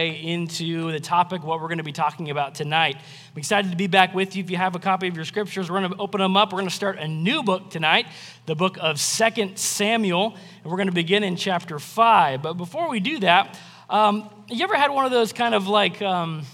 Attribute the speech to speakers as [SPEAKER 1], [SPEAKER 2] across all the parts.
[SPEAKER 1] into the topic what we're going to be talking about tonight. I'm excited to be back with you. If you have a copy of your scriptures we're going to open them up. We're going to start a new book tonight the book of Second samuel and we're going to begin in chapter 5 but before we do that um, you ever had one of those kind of like um,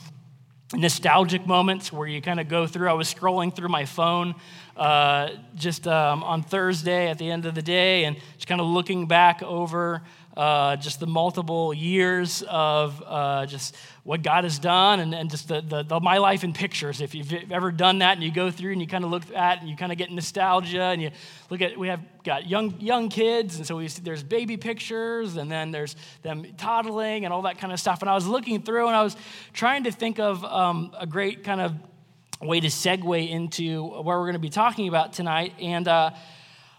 [SPEAKER 1] nostalgic moments where you kind of go through i was scrolling through my phone uh, just um, on thursday at the end of the day and just kind of looking back over uh, just the multiple years of uh, just what God has done and, and just the, the, the, my life in pictures. If you've ever done that and you go through and you kind of look at and you kind of get nostalgia and you look at, we have got young, young kids and so we see, there's baby pictures and then there's them toddling and all that kind of stuff. And I was looking through and I was trying to think of um, a great kind of way to segue into what we're going to be talking about tonight. And uh,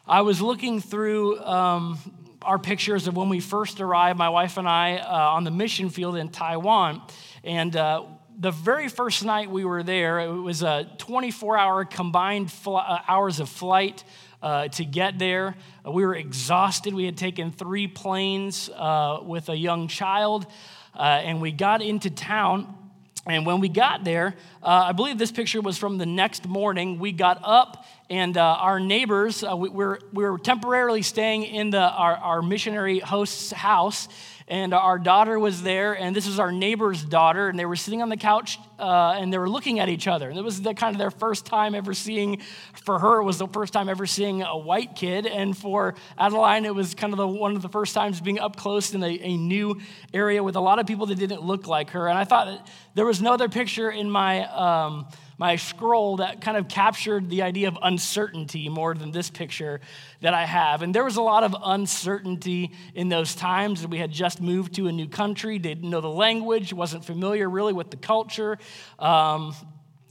[SPEAKER 1] I was looking through um, our pictures of when we first arrived, my wife and I, uh, on the mission field in Taiwan. And uh, the very first night we were there, it was a 24 hour combined fl- uh, hours of flight uh, to get there. Uh, we were exhausted. We had taken three planes uh, with a young child, and we got into town. And when we got there, I believe this picture was from the next morning. We got up and uh, our neighbors, uh, we, are we were temporarily staying in the, our, our missionary host's house, and our daughter was there, and this is our neighbor's daughter, and they were sitting on the couch uh, and they were looking at each other. And it was the, kind of their first time ever seeing, for her, it was the first time ever seeing a white kid, and for Adeline, it was kind of the, one of the first times being up close in a, a new area with a lot of people that didn't look like her. And I thought there was no other picture in my. Um, my scroll that kind of captured the idea of uncertainty more than this picture that I have. And there was a lot of uncertainty in those times. We had just moved to a new country, didn't know the language, wasn't familiar really with the culture. Um,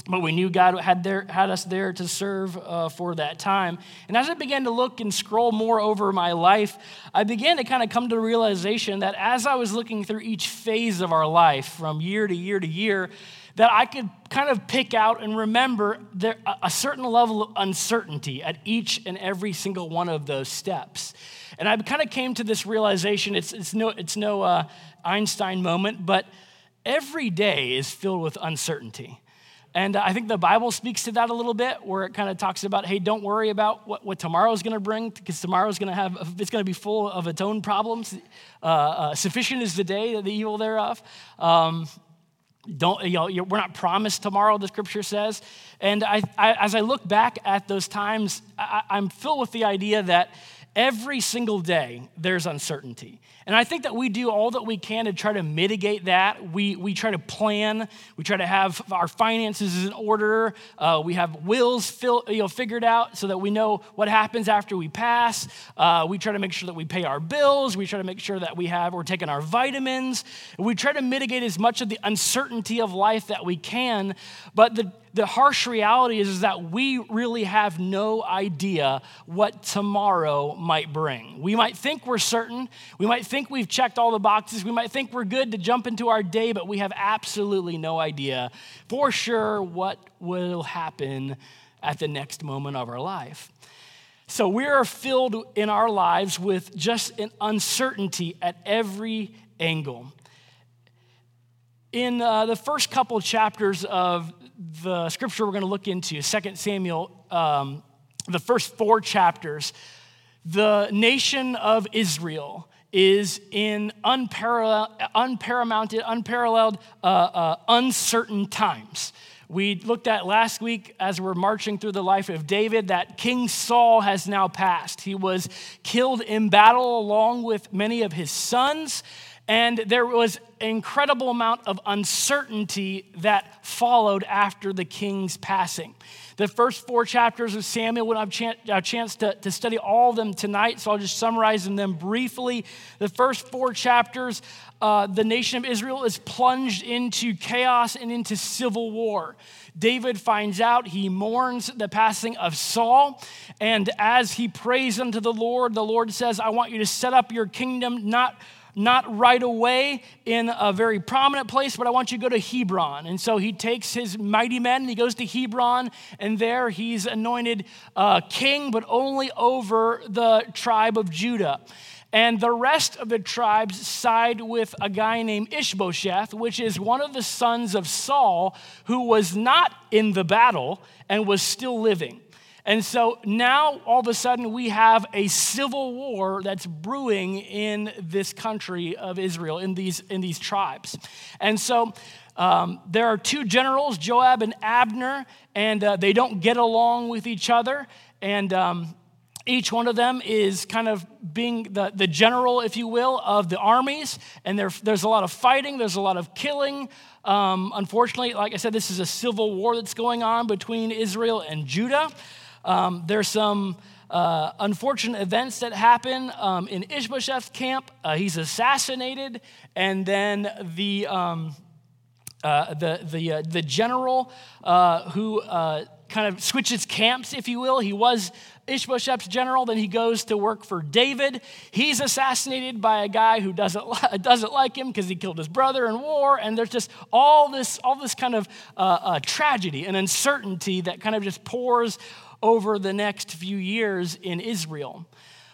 [SPEAKER 1] but we knew God had, there, had us there to serve uh, for that time. And as I began to look and scroll more over my life, I began to kind of come to the realization that as I was looking through each phase of our life, from year to year to year, that I could kind of pick out and remember there, a certain level of uncertainty at each and every single one of those steps. And I kind of came to this realization it's, it's no, it's no uh, Einstein moment, but every day is filled with uncertainty. And I think the Bible speaks to that a little bit, where it kind of talks about, hey, don't worry about what, what tomorrow's going to bring, because tomorrow's going to have, it's going to be full of its own problems. Uh, uh, sufficient is the day, the evil thereof. Um, don't you know we're not promised tomorrow the scripture says and I, I, as i look back at those times I, i'm filled with the idea that every single day there's uncertainty and I think that we do all that we can to try to mitigate that. We, we try to plan, we try to have our finances in order, uh, we have wills fill, you know, figured out so that we know what happens after we pass. Uh, we try to make sure that we pay our bills, we try to make sure that we have, we're taking our vitamins. We try to mitigate as much of the uncertainty of life that we can, but the the harsh reality is, is that we really have no idea what tomorrow might bring. We might think we're certain, we might think we've checked all the boxes, we might think we're good to jump into our day, but we have absolutely no idea for sure what will happen at the next moment of our life. So we are filled in our lives with just an uncertainty at every angle. In uh, the first couple chapters of the scripture we're going to look into, 2 Samuel, um, the first four chapters, the nation of Israel is in unparalleled, unparamounted, unparalleled uh, uh, uncertain times. We looked at last week as we're marching through the life of David that King Saul has now passed. He was killed in battle along with many of his sons. And there was an incredible amount of uncertainty that followed after the king's passing. The first four chapters of Samuel, we don't have a chance to, to study all of them tonight, so I'll just summarize them briefly. The first four chapters, uh, the nation of Israel is plunged into chaos and into civil war. David finds out, he mourns the passing of Saul, and as he prays unto the Lord, the Lord says, I want you to set up your kingdom not not right away in a very prominent place, but I want you to go to Hebron. And so he takes his mighty men and he goes to Hebron, and there he's anointed uh, king, but only over the tribe of Judah. And the rest of the tribes side with a guy named Ishbosheth, which is one of the sons of Saul, who was not in the battle and was still living. And so now all of a sudden we have a civil war that's brewing in this country of Israel, in these, in these tribes. And so um, there are two generals, Joab and Abner, and uh, they don't get along with each other. And um, each one of them is kind of being the, the general, if you will, of the armies. And there, there's a lot of fighting, there's a lot of killing. Um, unfortunately, like I said, this is a civil war that's going on between Israel and Judah. Um, there's some uh, unfortunate events that happen um, in Ishbosheth's camp. Uh, he's assassinated, and then the, um, uh, the, the, uh, the general uh, who uh, kind of switches camps, if you will, he was Ishbosheth's general, then he goes to work for David. He's assassinated by a guy who doesn't, doesn't like him because he killed his brother in war. And there's just all this, all this kind of uh, uh, tragedy and uncertainty that kind of just pours over the next few years in Israel.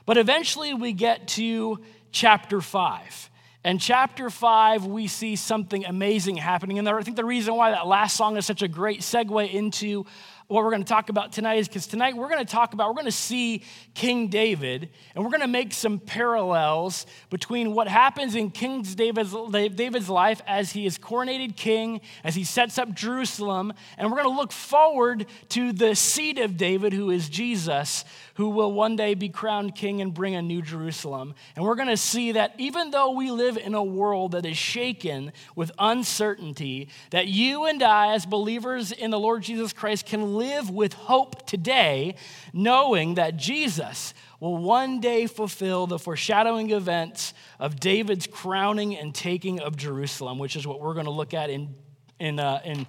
[SPEAKER 1] But eventually we get to chapter 5. And chapter 5, we see something amazing happening. And I think the reason why that last song is such a great segue into what we're going to talk about tonight is because tonight we're going to talk about, we're going to see King David, and we're going to make some parallels between what happens in King David's, David's life as he is coronated king, as he sets up Jerusalem, and we're going to look forward to the seed of David, who is Jesus, who will one day be crowned king and bring a new Jerusalem. And we're going to see that even though we live in a world that is shaken with uncertainty, that you and I, as believers in the Lord Jesus Christ, can live with hope today, knowing that Jesus will one day fulfill the foreshadowing events of David's crowning and taking of Jerusalem, which is what we're going to look at in in, uh, in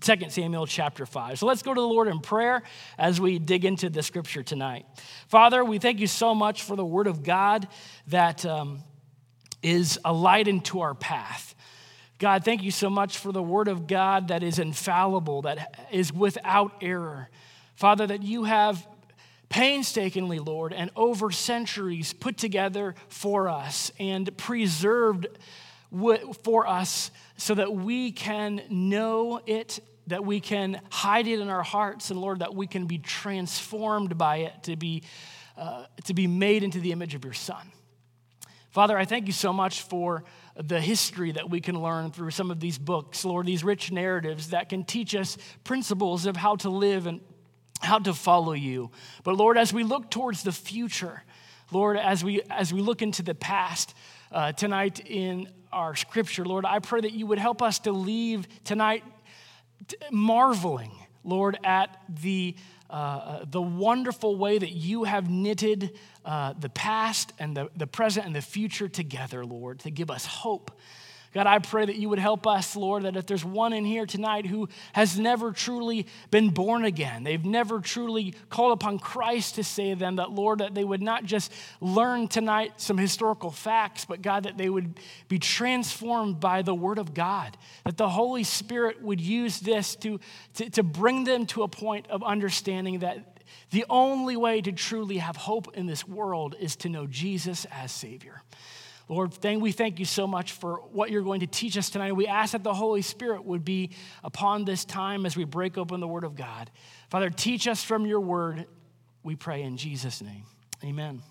[SPEAKER 1] 2 Samuel chapter 5. So let's go to the Lord in prayer as we dig into the scripture tonight. Father, we thank you so much for the word of God that um, is a light into our path. God, thank you so much for the word of God that is infallible, that is without error. Father, that you have painstakingly, Lord, and over centuries put together for us and preserved for us so that we can know it, that we can hide it in our hearts, and Lord, that we can be transformed by it to be, uh, to be made into the image of your Son. Father, I thank you so much for the history that we can learn through some of these books, Lord, these rich narratives that can teach us principles of how to live and how to follow you. But Lord, as we look towards the future, Lord, as we as we look into the past, uh, tonight in our scripture, Lord, I pray that you would help us to leave tonight marveling, Lord, at the, uh, uh, the wonderful way that you have knitted uh, the past and the, the present and the future together, Lord, to give us hope God, I pray that you would help us, Lord, that if there's one in here tonight who has never truly been born again, they've never truly called upon Christ to save them, that, Lord, that they would not just learn tonight some historical facts, but, God, that they would be transformed by the Word of God, that the Holy Spirit would use this to, to, to bring them to a point of understanding that the only way to truly have hope in this world is to know Jesus as Savior. Lord, thank, we thank you so much for what you're going to teach us tonight. We ask that the Holy Spirit would be upon this time as we break open the Word of God. Father, teach us from your Word, we pray in Jesus' name. Amen.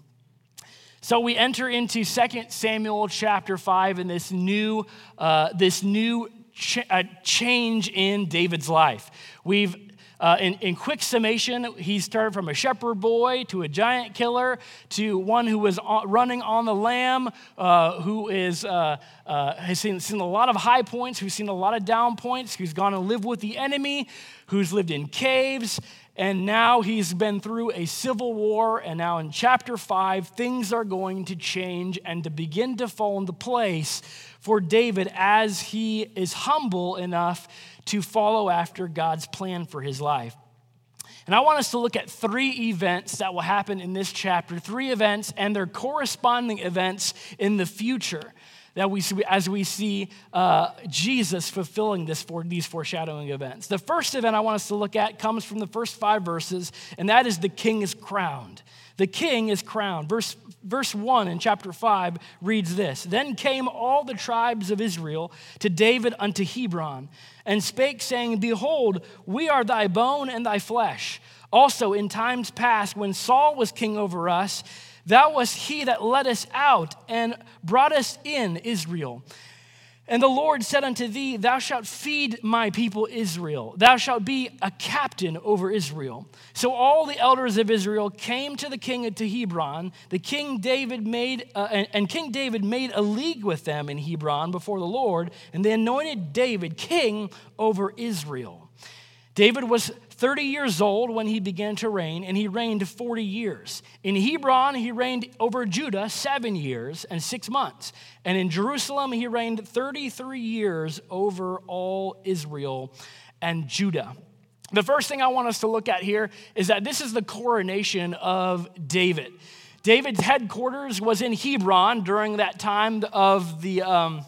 [SPEAKER 1] So we enter into 2 Samuel chapter 5 in this new, uh, this new ch- uh, change in David's life. We've uh, in, in quick summation, he's turned from a shepherd boy to a giant killer to one who was running on the lam, uh, who is, uh, uh, has seen, seen a lot of high points, who's seen a lot of down points, who's gone and lived with the enemy, who's lived in caves, and now he's been through a civil war. And now in chapter five, things are going to change and to begin to fall into place for David as he is humble enough to follow after God's plan for his life. And I want us to look at three events that will happen in this chapter, three events and their corresponding events in the future that we see as we see uh, Jesus fulfilling this for these foreshadowing events. The first event I want us to look at comes from the first five verses, and that is the king is crowned. The king is crowned. Verse, verse 1 in chapter 5 reads this Then came all the tribes of Israel to David unto Hebron, and spake, saying, Behold, we are thy bone and thy flesh. Also, in times past, when Saul was king over us, thou wast he that led us out and brought us in Israel. And the Lord said unto thee, Thou shalt feed my people Israel. Thou shalt be a captain over Israel. So all the elders of Israel came to the king at Hebron. The king David made, uh, and, and King David made a league with them in Hebron before the Lord, and they anointed David king over Israel. David was 30 years old when he began to reign, and he reigned 40 years. In Hebron, he reigned over Judah seven years and six months. And in Jerusalem, he reigned 33 years over all Israel and Judah. The first thing I want us to look at here is that this is the coronation of David. David's headquarters was in Hebron during that time of the. Um,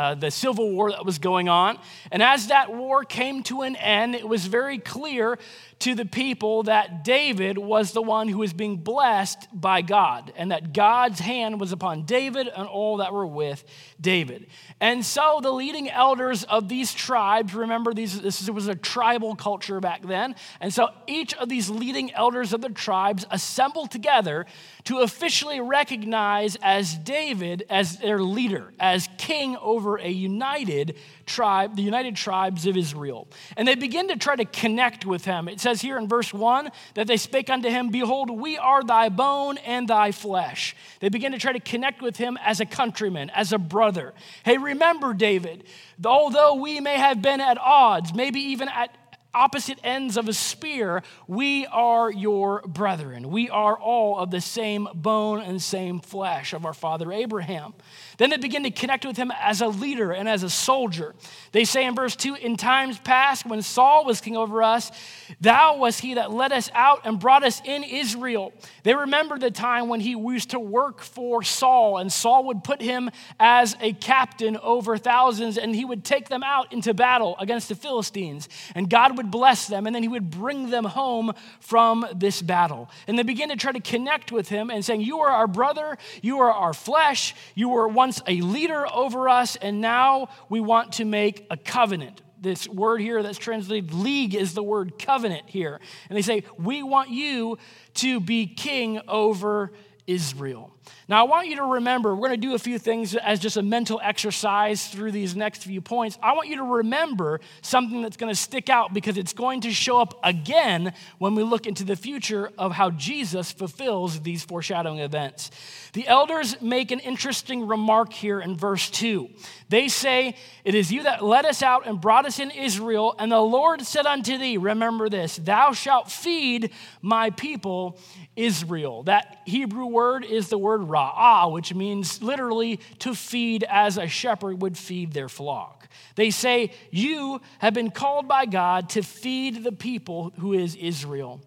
[SPEAKER 1] uh, the civil war that was going on. And as that war came to an end, it was very clear to the people that David was the one who was being blessed by God, and that God's hand was upon David and all that were with David. And so the leading elders of these tribes, remember, these, this was a tribal culture back then, and so each of these leading elders of the tribes assembled together to officially recognize as David as their leader, as king over a united tribe, the united tribes of Israel. And they begin to try to connect with him. It says here in verse 1 that they spake unto him, Behold, we are thy bone and thy flesh. They begin to try to connect with him as a countryman, as a brother. Hey, remember, David, although we may have been at odds, maybe even at opposite ends of a spear, we are your brethren. We are all of the same bone and same flesh of our father Abraham. Then they begin to connect with him as a leader and as a soldier. They say in verse 2 In times past, when Saul was king over us, thou was he that led us out and brought us in Israel. They remember the time when he used to work for Saul, and Saul would put him as a captain over thousands, and he would take them out into battle against the Philistines. And God would bless them, and then he would bring them home from this battle. And they begin to try to connect with him and saying, You are our brother, you are our flesh, you are one once a leader over us, and now we want to make a covenant. This word here that's translated league is the word covenant here. And they say, We want you to be king over Israel. Now, I want you to remember, we're going to do a few things as just a mental exercise through these next few points. I want you to remember something that's going to stick out because it's going to show up again when we look into the future of how Jesus fulfills these foreshadowing events. The elders make an interesting remark here in verse 2. They say, It is you that led us out and brought us in Israel, and the Lord said unto thee, Remember this, thou shalt feed my people Israel. That Hebrew word is the word ra'ah, which means literally to feed as a shepherd would feed their flock. They say, You have been called by God to feed the people who is Israel.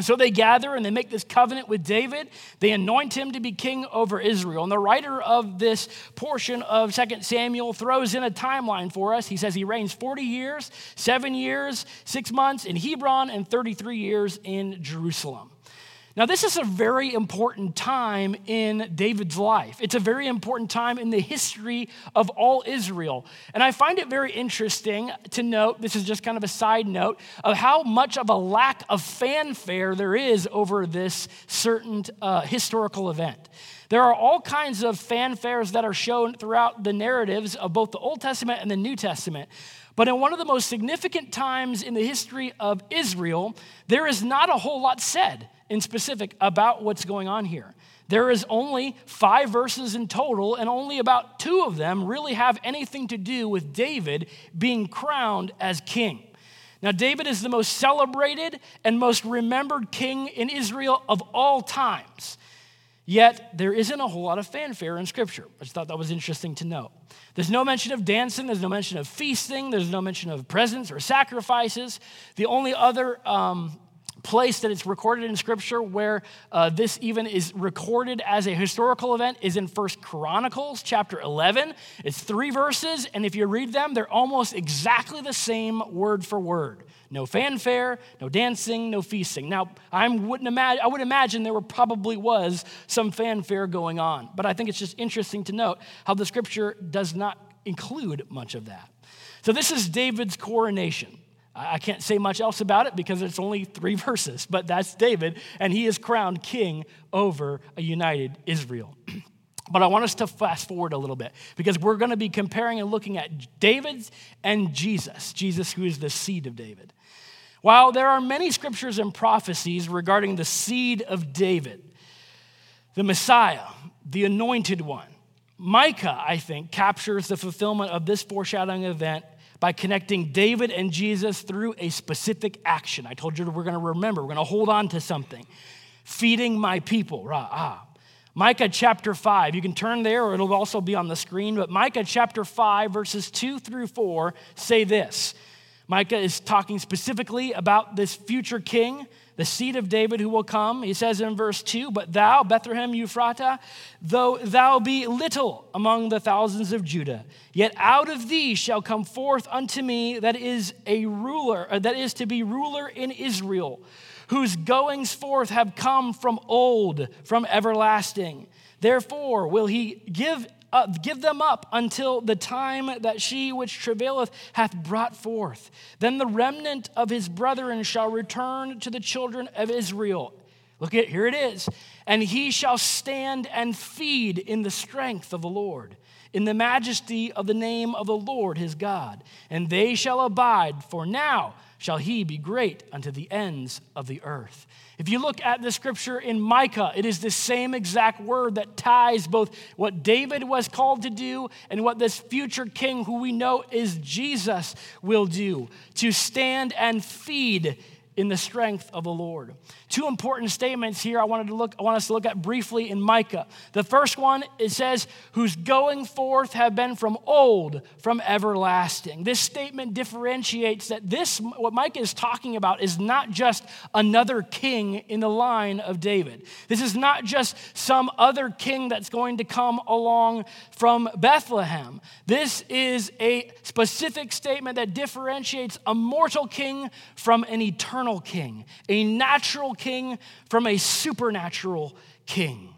[SPEAKER 1] So they gather and they make this covenant with David. They anoint him to be king over Israel. And the writer of this portion of 2 Samuel throws in a timeline for us. He says he reigns 40 years, seven years, six months in Hebron, and 33 years in Jerusalem. Now, this is a very important time in David's life. It's a very important time in the history of all Israel. And I find it very interesting to note this is just kind of a side note of how much of a lack of fanfare there is over this certain uh, historical event. There are all kinds of fanfares that are shown throughout the narratives of both the Old Testament and the New Testament. But in one of the most significant times in the history of Israel, there is not a whole lot said in specific about what's going on here. There is only five verses in total, and only about two of them really have anything to do with David being crowned as king. Now, David is the most celebrated and most remembered king in Israel of all times. Yet, there isn't a whole lot of fanfare in Scripture. I just thought that was interesting to note. There's no mention of dancing, there's no mention of feasting, there's no mention of presents or sacrifices. The only other um, place that it's recorded in scripture where uh, this even is recorded as a historical event is in First Chronicles chapter 11. It's three verses, and if you read them, they're almost exactly the same word for word. No fanfare, no dancing, no feasting. Now, I wouldn't imagine, I would imagine there were probably was some fanfare going on, but I think it's just interesting to note how the scripture does not include much of that. So this is David's coronation. I can't say much else about it because it's only three verses, but that's David, and he is crowned king over a united Israel. But I want us to fast forward a little bit because we're going to be comparing and looking at David's and Jesus, Jesus who is the seed of David. While there are many scriptures and prophecies regarding the seed of David, the Messiah, the anointed one, Micah, I think, captures the fulfillment of this foreshadowing event by connecting David and Jesus through a specific action. I told you we're going to remember, we're going to hold on to something. Feeding my people, ah. Micah chapter 5, you can turn there or it'll also be on the screen, but Micah chapter 5, verses 2 through 4 say this. Micah is talking specifically about this future king the seed of David who will come. He says in verse 2 But thou, Bethlehem Ephratah, though thou be little among the thousands of Judah, yet out of thee shall come forth unto me that is a ruler, uh, that is to be ruler in Israel, whose goings forth have come from old, from everlasting. Therefore will he give uh, give them up until the time that she which travaileth hath brought forth. Then the remnant of his brethren shall return to the children of Israel. Look at here it is. And he shall stand and feed in the strength of the Lord, in the majesty of the name of the Lord his God. And they shall abide, for now shall he be great unto the ends of the earth. If you look at the scripture in Micah, it is the same exact word that ties both what David was called to do and what this future king, who we know is Jesus, will do to stand and feed in the strength of the Lord. Two important statements here I wanted to look I want us to look at briefly in Micah. The first one it says whose going forth have been from old from everlasting. This statement differentiates that this what Micah is talking about is not just another king in the line of David. This is not just some other king that's going to come along from Bethlehem. This is a specific statement that differentiates a mortal king from an eternal eternal king, a natural king from a supernatural king.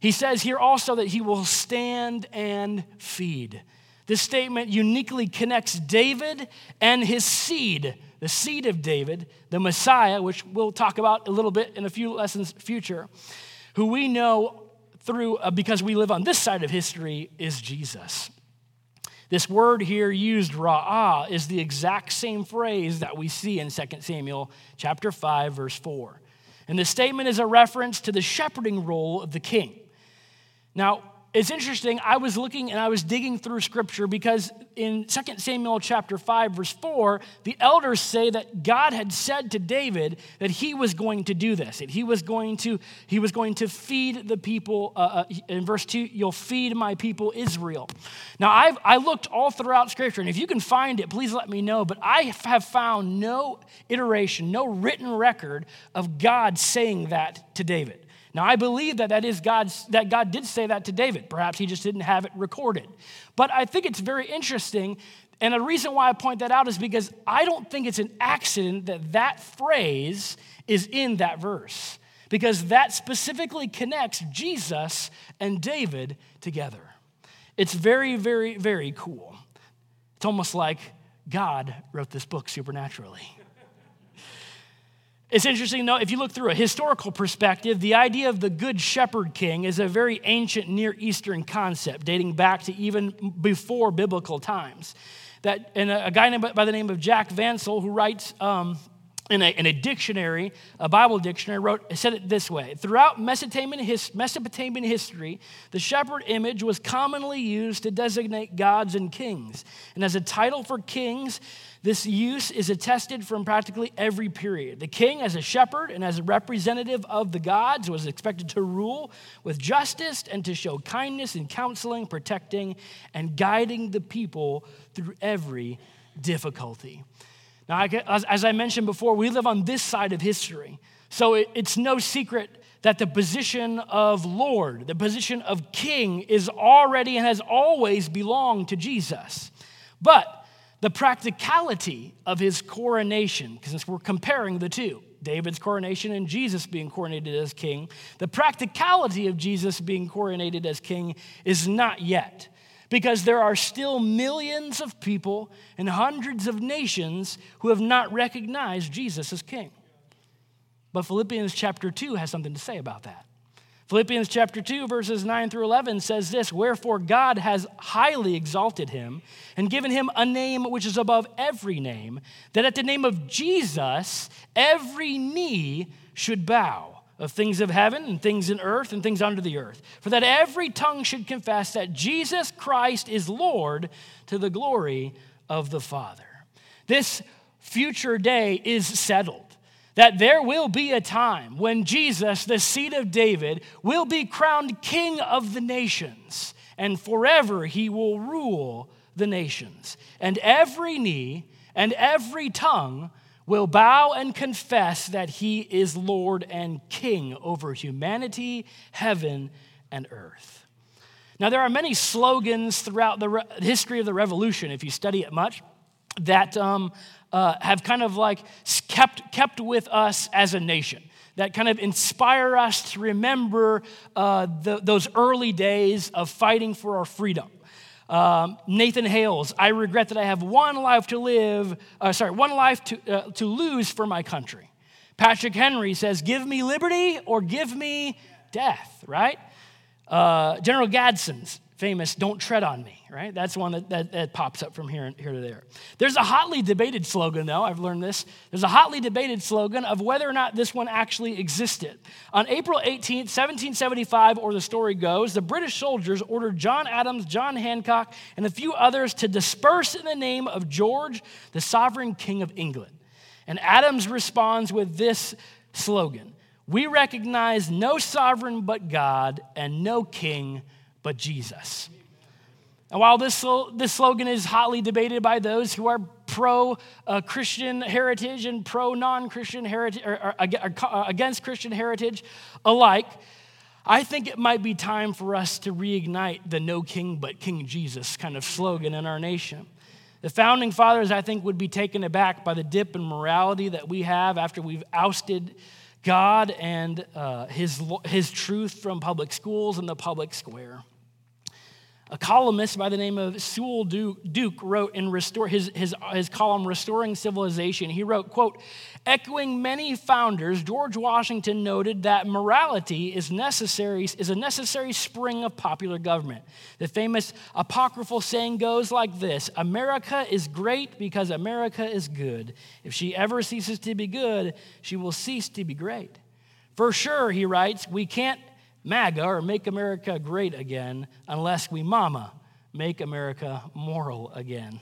[SPEAKER 1] He says here also that he will stand and feed. This statement uniquely connects David and his seed, the seed of David, the Messiah, which we'll talk about a little bit in a few lessons future, who we know through uh, because we live on this side of history is Jesus. This word here used, ra'ah, is the exact same phrase that we see in 2 Samuel chapter 5, verse 4. And the statement is a reference to the shepherding role of the king. Now, it's interesting. I was looking and I was digging through scripture because in 2 Samuel chapter 5 verse 4, the elders say that God had said to David that he was going to do this. That he was going to he was going to feed the people uh, uh in verse 2, you'll feed my people Israel. Now, I've I looked all throughout scripture and if you can find it, please let me know, but I have found no iteration, no written record of God saying that to David. Now, I believe that that is God's, that God did say that to David. Perhaps he just didn't have it recorded. But I think it's very interesting. And the reason why I point that out is because I don't think it's an accident that that phrase is in that verse, because that specifically connects Jesus and David together. It's very, very, very cool. It's almost like God wrote this book supernaturally. It's interesting, though, if you look through a historical perspective, the idea of the Good Shepherd King is a very ancient Near Eastern concept dating back to even before biblical times. That, and a, a guy by the name of Jack Vansel, who writes um, in, a, in a dictionary, a Bible dictionary, wrote, said it this way Throughout Mesopotamian, his, Mesopotamian history, the shepherd image was commonly used to designate gods and kings. And as a title for kings, this use is attested from practically every period. The king, as a shepherd and as a representative of the gods, was expected to rule with justice and to show kindness in counseling, protecting, and guiding the people through every difficulty. Now, as I mentioned before, we live on this side of history. So it's no secret that the position of Lord, the position of king, is already and has always belonged to Jesus. But the practicality of his coronation, because we're comparing the two, David's coronation and Jesus being coronated as king, the practicality of Jesus being coronated as king is not yet. Because there are still millions of people and hundreds of nations who have not recognized Jesus as king. But Philippians chapter 2 has something to say about that. Philippians chapter 2, verses 9 through 11 says this Wherefore God has highly exalted him and given him a name which is above every name, that at the name of Jesus every knee should bow of things of heaven and things in earth and things under the earth, for that every tongue should confess that Jesus Christ is Lord to the glory of the Father. This future day is settled that there will be a time when Jesus, the seed of David, will be crowned king of the nations, and forever he will rule the nations. And every knee and every tongue will bow and confess that he is Lord and King over humanity, heaven, and earth. Now, there are many slogans throughout the re- history of the revolution, if you study it much, that um, uh, have kind of like kept, kept with us as a nation that kind of inspire us to remember uh, the, those early days of fighting for our freedom. Um, Nathan Hale's, I regret that I have one life to live, uh, sorry, one life to, uh, to lose for my country. Patrick Henry says, Give me liberty or give me death, right? Uh, General Gadsden's famous Don't Tread on Me, right? That's one that, that, that, pops up from here, here to there. There's a hotly debated slogan, though, I've learned this. There's a hotly debated slogan of whether or not this one actually existed. On April 18th, 1775, or the story goes, the British soldiers ordered John Adams, John Hancock, and a few others to disperse in the name of George, the sovereign king of England. And Adams responds with this slogan We recognize no sovereign but God and no king but Jesus. And while this, this slogan is hotly debated by those who are pro uh, Christian heritage and pro non Christian heritage, or, or, or, uh, against Christian heritage alike, I think it might be time for us to reignite the no king but King Jesus kind of slogan in our nation. The founding fathers, I think, would be taken aback by the dip in morality that we have after we've ousted God and uh, his, his truth from public schools and the public square. A columnist by the name of Selwyn Duke wrote in restore, his, his, his column, Restoring Civilization, he wrote, quote, echoing many founders, George Washington noted that morality is necessary, is a necessary spring of popular government. The famous apocryphal saying goes like this America is great because America is good. If she ever ceases to be good, she will cease to be great. For sure, he writes, we can't MAGA or Make America Great Again unless we mama make America moral again.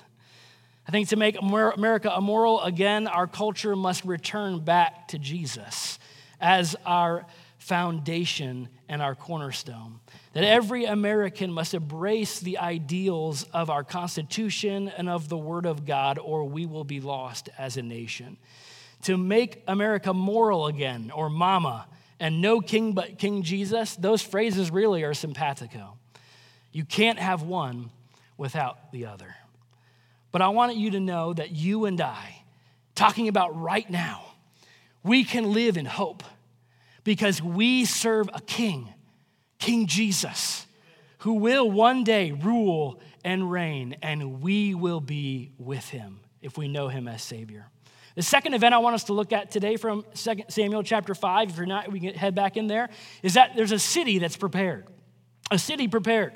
[SPEAKER 1] I think to make America immoral again, our culture must return back to Jesus as our foundation and our cornerstone. That every American must embrace the ideals of our Constitution and of the Word of God, or we will be lost as a nation. To make America moral again, or mama, and no king but King Jesus, those phrases really are simpatico. You can't have one without the other. But I want you to know that you and I, talking about right now, we can live in hope because we serve a king, King Jesus, who will one day rule and reign, and we will be with him if we know him as Savior. The second event I want us to look at today from 2 Samuel chapter 5, if you're not, we can head back in there, is that there's a city that's prepared. A city prepared.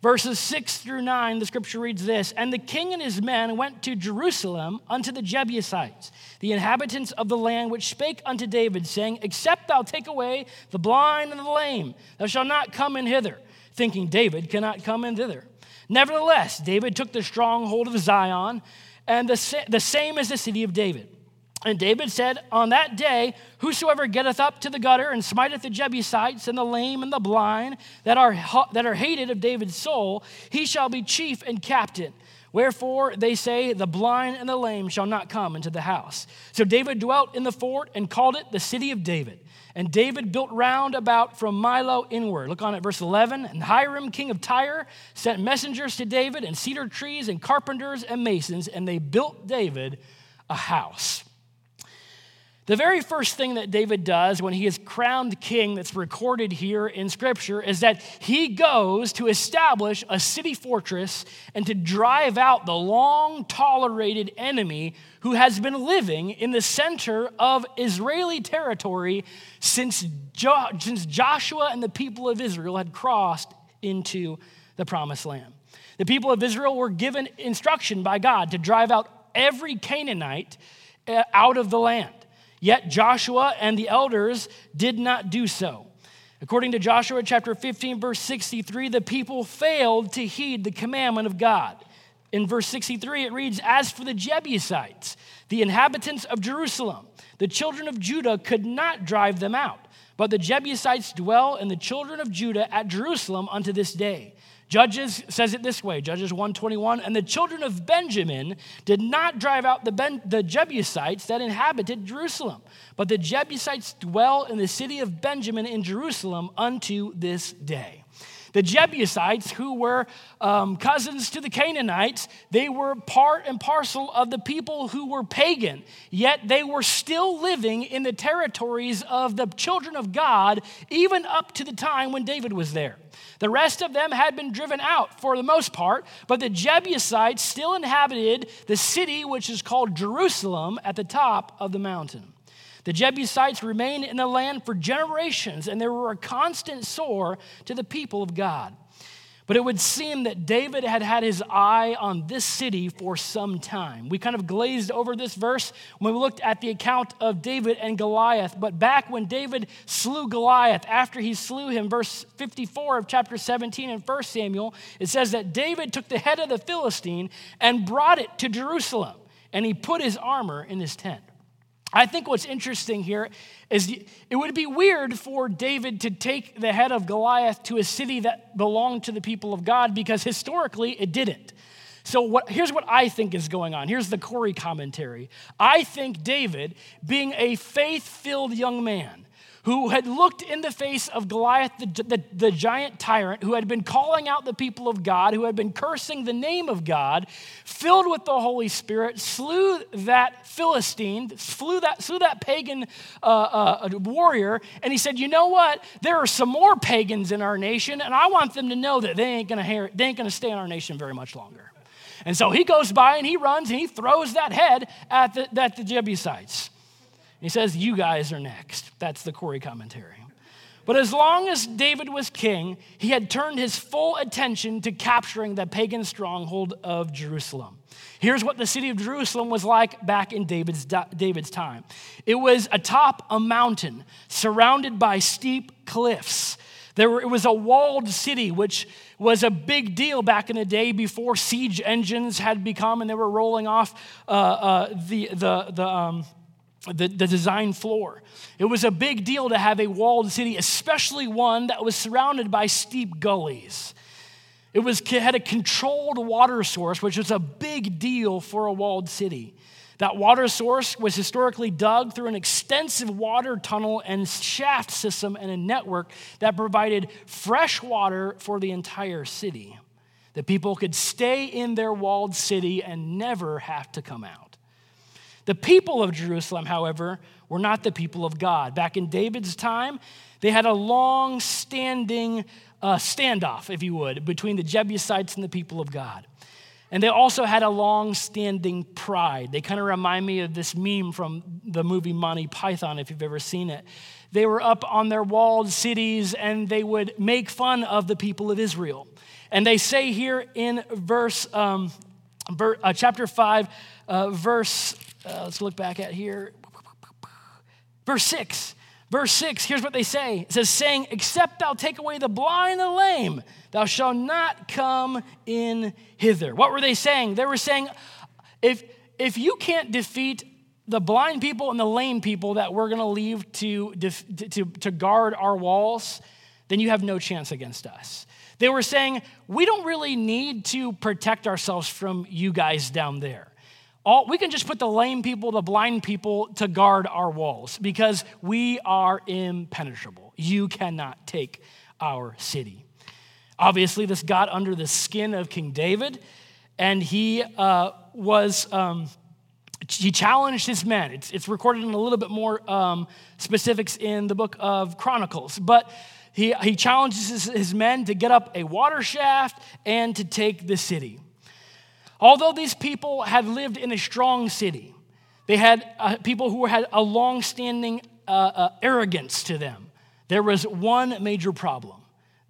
[SPEAKER 1] Verses 6 through 9, the scripture reads this And the king and his men went to Jerusalem unto the Jebusites, the inhabitants of the land, which spake unto David, saying, Except thou take away the blind and the lame, thou shalt not come in hither, thinking David cannot come in thither. Nevertheless, David took the stronghold of Zion and the, the same as the city of David. And David said, On that day, whosoever getteth up to the gutter and smiteth the Jebusites and the lame and the blind that are, that are hated of David's soul, he shall be chief and captain. Wherefore they say, The blind and the lame shall not come into the house. So David dwelt in the fort and called it the city of David. And David built round about from Millo inward. Look on at verse 11. And Hiram, king of Tyre, sent messengers to David, and cedar trees, and carpenters, and masons, and they built David a house. The very first thing that David does when he is crowned king, that's recorded here in Scripture, is that he goes to establish a city fortress and to drive out the long tolerated enemy who has been living in the center of Israeli territory since, jo- since Joshua and the people of Israel had crossed into the promised land. The people of Israel were given instruction by God to drive out every Canaanite uh, out of the land. Yet Joshua and the elders did not do so. According to Joshua chapter 15, verse 63, the people failed to heed the commandment of God. In verse 63, it reads As for the Jebusites, the inhabitants of Jerusalem, the children of Judah could not drive them out. But the Jebusites dwell in the children of Judah at Jerusalem unto this day. Judges says it this way Judges 121 And the children of Benjamin did not drive out the, ben, the Jebusites that inhabited Jerusalem, but the Jebusites dwell in the city of Benjamin in Jerusalem unto this day. The Jebusites, who were um, cousins to the Canaanites, they were part and parcel of the people who were pagan, yet they were still living in the territories of the children of God, even up to the time when David was there. The rest of them had been driven out for the most part, but the Jebusites still inhabited the city which is called Jerusalem at the top of the mountain. The Jebusites remained in the land for generations, and they were a constant sore to the people of God. But it would seem that David had had his eye on this city for some time. We kind of glazed over this verse when we looked at the account of David and Goliath. But back when David slew Goliath, after he slew him, verse 54 of chapter 17 in 1 Samuel, it says that David took the head of the Philistine and brought it to Jerusalem, and he put his armor in his tent. I think what's interesting here is it would be weird for David to take the head of Goliath to a city that belonged to the people of God because historically it didn't. So what, here's what I think is going on. Here's the Corey commentary. I think David, being a faith filled young man, who had looked in the face of Goliath, the, the, the, giant tyrant, who had been calling out the people of God, who had been cursing the name of God, filled with the Holy Spirit, slew that Philistine, slew that, slew that pagan uh, uh, warrior, and he said, You know what? There are some more pagans in our nation, and I want them to know that they ain't gonna, they ain't gonna stay in our nation very much longer. And so he goes by and he runs and he throws that head at the, at the Jebusites. He says, You guys are next. That's the Corey commentary. But as long as David was king, he had turned his full attention to capturing the pagan stronghold of Jerusalem. Here's what the city of Jerusalem was like back in David's, David's time it was atop a mountain surrounded by steep cliffs. There were, it was a walled city, which was a big deal back in the day before siege engines had become and they were rolling off uh, uh, the, the, the, um, the, the design floor. It was a big deal to have a walled city, especially one that was surrounded by steep gullies. It was, had a controlled water source, which was a big deal for a walled city. That water source was historically dug through an extensive water tunnel and shaft system and a network that provided fresh water for the entire city. The people could stay in their walled city and never have to come out. The people of Jerusalem, however, were not the people of God. Back in David's time, they had a long standing uh, standoff, if you would, between the Jebusites and the people of God. And they also had a long standing pride. They kind of remind me of this meme from the movie Monty Python, if you've ever seen it. They were up on their walled cities and they would make fun of the people of Israel. And they say here in verse, um, ver, uh, chapter 5, uh, verse uh, let's look back at here. Verse 6. Verse 6, here's what they say. It says, saying, Except thou take away the blind and the lame, thou shalt not come in hither. What were they saying? They were saying, if, if you can't defeat the blind people and the lame people that we're going to leave to, to, to guard our walls, then you have no chance against us. They were saying, we don't really need to protect ourselves from you guys down there. All, we can just put the lame people, the blind people to guard our walls because we are impenetrable. You cannot take our city. Obviously, this got under the skin of King David, and he uh, was. Um, he challenged his men. It's, it's, recorded in a little bit more um, specifics in the book of Chronicles. But he, he challenges his, his men to get up a water shaft and to take the city. Although these people had lived in a strong city, they had uh, people who had a long standing uh, uh, arrogance to them. There was one major problem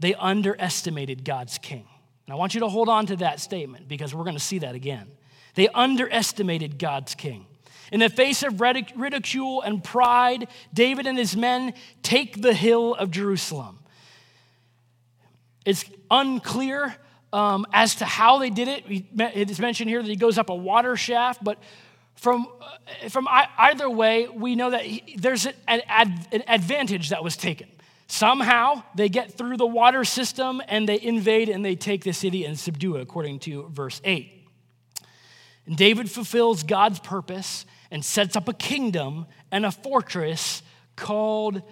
[SPEAKER 1] they underestimated God's king. And I want you to hold on to that statement because we're going to see that again. They underestimated God's king. In the face of ridicule and pride, David and his men take the hill of Jerusalem. It's unclear um, as to how they did it. It's mentioned here that he goes up a water shaft, but from, uh, from either way, we know that he, there's an, an advantage that was taken. Somehow they get through the water system and they invade and they take the city and subdue it, according to verse 8. And David fulfills God's purpose and sets up a kingdom and a fortress called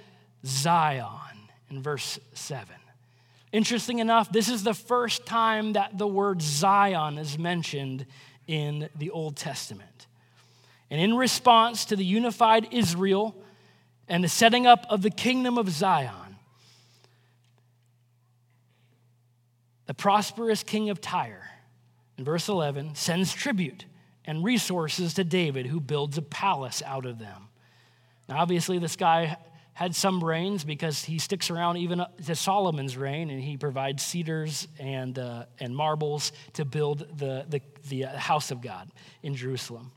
[SPEAKER 1] Zion in verse 7. Interesting enough, this is the first time that the word Zion is mentioned in the Old Testament. And in response to the unified Israel and the setting up of the kingdom of Zion, the prosperous king of Tyre, in verse 11, sends tribute and resources to David, who builds a palace out of them. Now, obviously, this guy had some reigns because he sticks around even to Solomon's reign and he provides cedars and, uh, and marbles to build the, the, the uh, house of God in Jerusalem.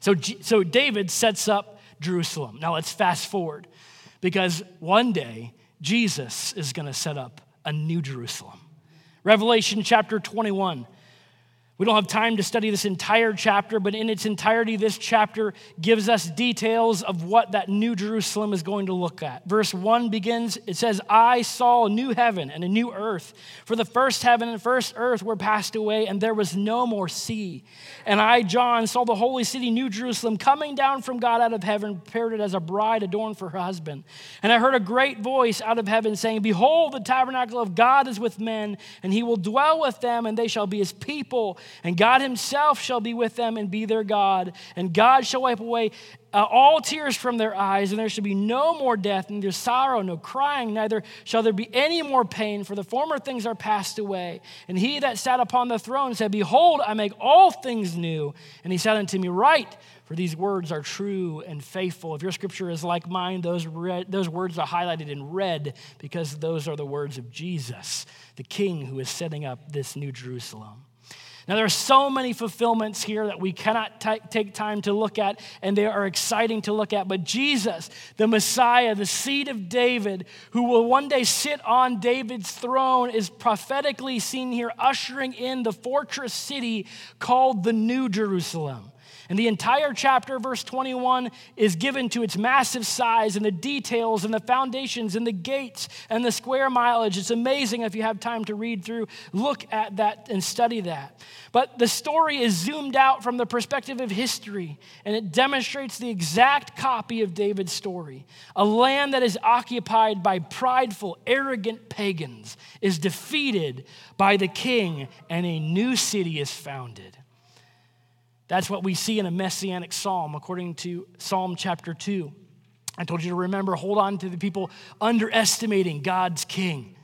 [SPEAKER 1] So, so David sets up Jerusalem. Now let's fast forward because one day Jesus is going to set up a new Jerusalem. Revelation chapter 21 we don't have time to study this entire chapter, but in its entirety, this chapter gives us details of what that new Jerusalem is going to look at. Verse 1 begins, it says, I saw a new heaven and a new earth. For the first heaven and first earth were passed away, and there was no more sea. And I, John, saw the holy city, New Jerusalem, coming down from God out of heaven, prepared it as a bride adorned for her husband. And I heard a great voice out of heaven saying, Behold, the tabernacle of God is with men, and he will dwell with them, and they shall be his people and God himself shall be with them and be their God. And God shall wipe away uh, all tears from their eyes, and there shall be no more death, neither sorrow, no crying, neither shall there be any more pain, for the former things are passed away. And he that sat upon the throne said, Behold, I make all things new. And he said unto me, Write, for these words are true and faithful. If your scripture is like mine, those, red, those words are highlighted in red because those are the words of Jesus, the King who is setting up this new Jerusalem. Now, there are so many fulfillments here that we cannot t- take time to look at, and they are exciting to look at. But Jesus, the Messiah, the seed of David, who will one day sit on David's throne, is prophetically seen here ushering in the fortress city called the New Jerusalem. And the entire chapter, verse 21, is given to its massive size and the details and the foundations and the gates and the square mileage. It's amazing if you have time to read through, look at that and study that. But the story is zoomed out from the perspective of history, and it demonstrates the exact copy of David's story. A land that is occupied by prideful, arrogant pagans is defeated by the king, and a new city is founded. That's what we see in a messianic psalm, according to Psalm chapter 2. I told you to remember, hold on to the people underestimating God's king.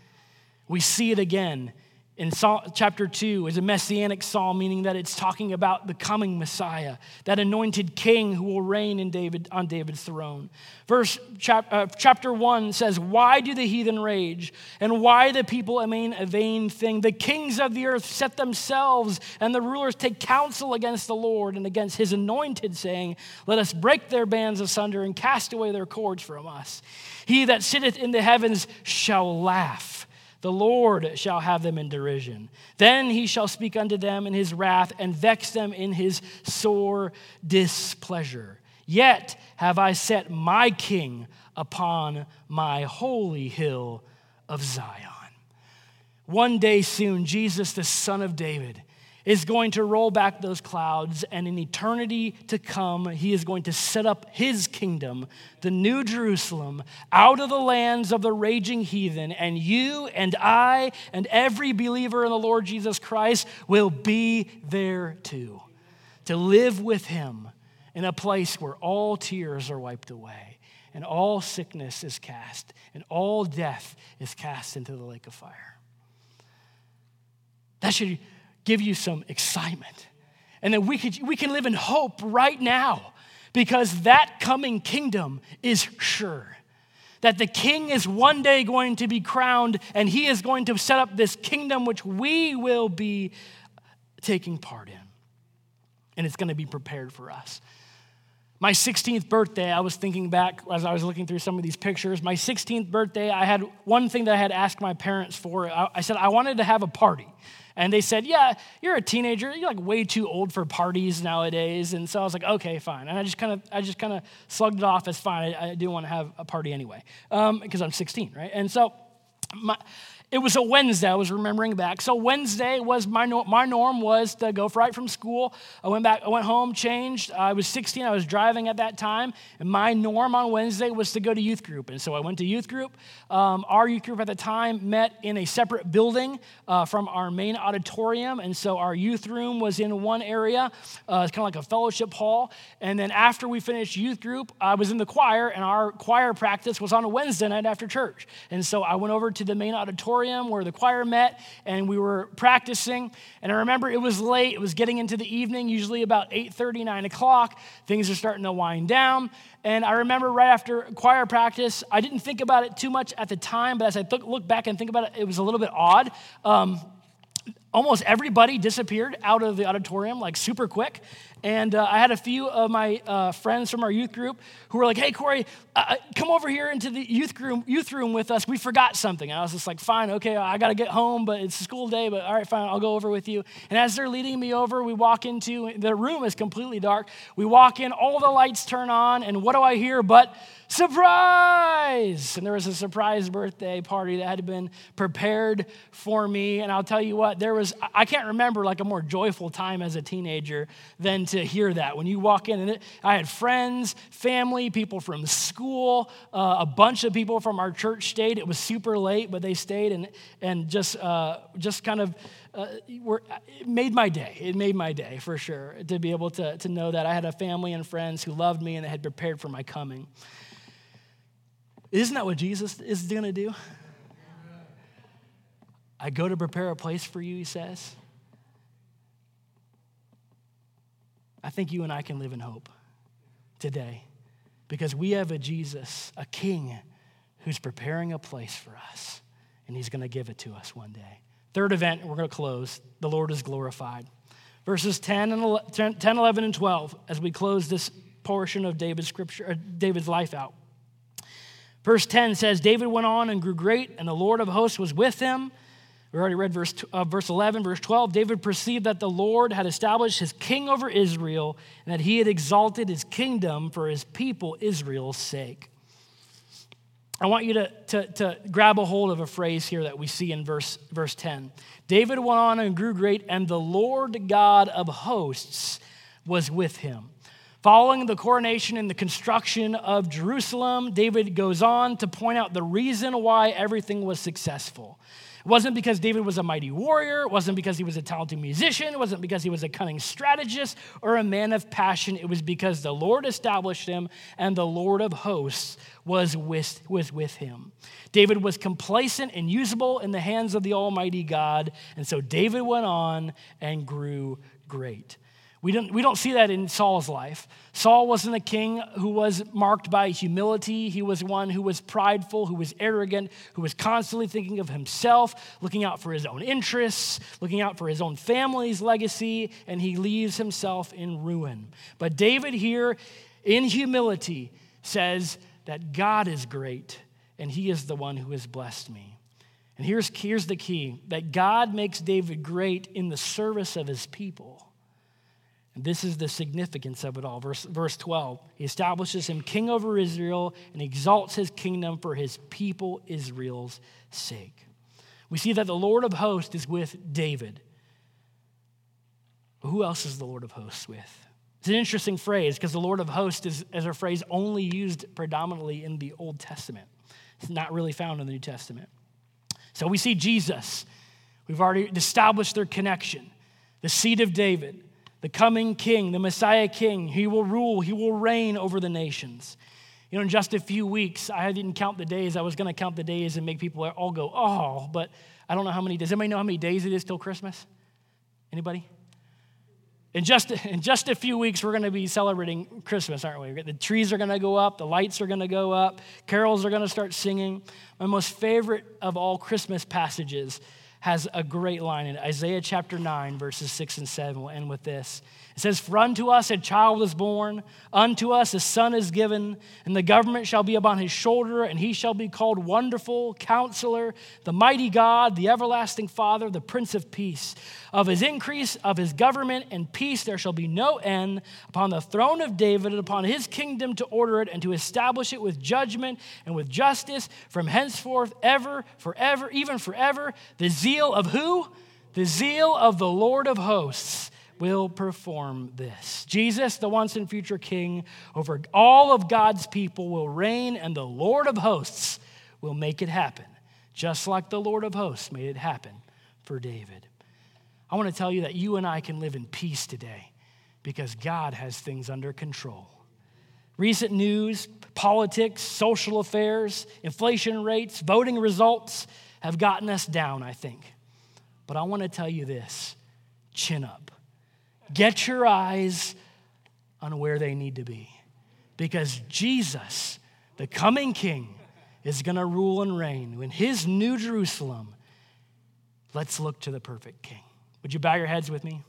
[SPEAKER 1] We see it again in Psalm, chapter 2 is a messianic psalm, meaning that it's talking about the coming Messiah, that anointed king who will reign in David, on David's throne. Verse chap, uh, chapter 1 says, Why do the heathen rage? And why the people amain a vain thing? The kings of the earth set themselves, and the rulers take counsel against the Lord and against his anointed, saying, Let us break their bands asunder and cast away their cords from us. He that sitteth in the heavens shall laugh. The Lord shall have them in derision. Then he shall speak unto them in his wrath and vex them in his sore displeasure. Yet have I set my king upon my holy hill of Zion. one day soon, Jesus, the Son of David, is going to roll back those clouds, and in eternity to come, he is going to set up his kingdom, the new Jerusalem, out of the lands of the raging heathen, and you and I and every believer in the Lord Jesus Christ will be there too, to live with him in a place where all tears are wiped away, and all sickness is cast, and all death is cast into the lake of fire. That should give you some excitement. And then we, could, we can live in hope right now because that coming kingdom is sure. That the king is one day going to be crowned and he is going to set up this kingdom which we will be taking part in. And it's going to be prepared for us. My 16th birthday, I was thinking back as I was looking through some of these pictures. My 16th birthday, I had one thing that I had asked my parents for. I, said I wanted to have a party. And they said, Yeah, you're a teenager. You're like way too old for parties nowadays. And so I was like, Okay, fine. And I just kind of, I just kind of slugged it off as fine. I, I do want to have a party anyway because um, I'm 16, right? And so my, it was a Wednesday. I was remembering back. So Wednesday was my my norm was to go right from school. I went back. I went home, changed. I was 16. I was driving at that time, and my norm on Wednesday was to go to youth group. And so I went to youth group. Um, our youth group at the time met in a separate building uh, from our main auditorium, and so our youth room was in one area. Uh, it's kind of like a fellowship hall. And then after we finished youth group, I was in the choir, and our choir practice was on a Wednesday night after church. And so I went over to the main auditorium auditorium where the choir met and we were practicing. And I remember it was late, it was getting into the evening, usually about 8:30, 9 o'clock. Things are starting to wind down. And I remember right after choir practice, I didn't think about it too much at the time, but as I look back and think about it, it was a little bit odd. Um, almost everybody disappeared out of the auditorium like super quick and uh, I had a few of my uh, friends from our youth group who were like, hey, Corey, uh, uh come over here into the youth room, youth room with us. We forgot something. And I was just like, fine, okay, I got to get home, but it's a school day, but all right, fine, I'll go over with you. And as they're leading me over, we walk into the room is completely dark. We walk in, all the lights turn on, and what do I hear but surprise! And there was a surprise birthday party that had been prepared for me. And I'll tell you what, there was, I can't remember like a more joyful time as a teenager than to hear that. When you walk in, and it, I had friends, family, people from school, uh, a bunch of people from our church stayed. It was super late, but they stayed and, and just, uh, just kind of uh, were, it made my day. It made my day for sure to be able to, to know that I had a family and friends who loved me and they had prepared for my coming. Isn't that what Jesus is going to do? I go to prepare a place for you, he says. I think you and I can live in hope today because we have a Jesus, a king, who's preparing a place for us, and he's going to give it to us one day. Third event, we're going to close. The Lord is glorified. Verses 10, and 11, 10, 11 and 12, as we close this portion of David's scripture, uh, David's life out. Verse 10 says, David went on and grew great, and the Lord of hosts was with him. We already read verse, uh, verse 11, verse 12. David perceived that the Lord had established his king over Israel and that he had exalted his kingdom for his people Israel's sake. I want you to, to, to grab a hold of a phrase here that we see in verse, verse 10. David went on and grew great, and the Lord God of hosts was with him. Following the coronation and the construction of Jerusalem, David goes on to point out the reason why everything was successful. Wasn't because David was a mighty warrior, it wasn't because he was a talented musician, it wasn't because he was a cunning strategist or a man of passion. It was because the Lord established him and the Lord of hosts was with, was with him. David was complacent and usable in the hands of the Almighty God, and so David went on and grew great. We don't, we don't see that in Saul's life. Saul wasn't a king who was marked by humility. He was one who was prideful, who was arrogant, who was constantly thinking of himself, looking out for his own interests, looking out for his own family's legacy, and he leaves himself in ruin. But David here, in humility, says that God is great and he is the one who has blessed me. And here's, here's the key that God makes David great in the service of his people. This is the significance of it all. Verse, verse 12 He establishes him king over Israel and exalts his kingdom for his people Israel's sake. we see that the Lord of hosts is with David. Who else is the Lord of hosts with? It's an interesting phrase because the Lord of hosts is, is a phrase only used predominantly in the Old Testament. It's not really found in the New Testament. So we see Jesus. We've already established their connection. The seed of David, the coming king, the Messiah king. He will rule, he will reign over the nations. You know, in just a few weeks, I didn't count the days. I was going to count the days and make people all go, oh, but I don't know how many days. Anybody know how many days it is till Christmas? Anybody? In just, in just a few weeks, we're going to be celebrating Christmas, aren't we? The trees are going to go up, the lights are going to go up, carols are going to start singing. My most favorite of all Christmas passages has a great line in Isaiah chapter 9, verses 6 and 7. We'll end with this. It says, For unto us a child is born, unto us a son is given, and the government shall be upon his shoulder, and he shall be called Wonderful, Counselor, the Mighty God, the Everlasting Father, the Prince of Peace. Of his increase, of his government and peace, there shall be no end upon the throne of David and upon his kingdom to order it and to establish it with judgment and with justice from henceforth, ever, forever, even forever. The zeal of who? The zeal of the Lord of hosts will perform this. Jesus, the once and future King over all of God's people, will reign, and the Lord of hosts will make it happen, just like the Lord of hosts made it happen for David. I want to tell you that you and I can live in peace today because God has things under control. Recent news, politics, social affairs, inflation rates, voting results have gotten us down, I think. But I want to tell you this chin up. Get your eyes on where they need to be. Because Jesus, the coming king, is going to rule and reign. In his new Jerusalem, let's look to the perfect king. Would you bow your heads with me?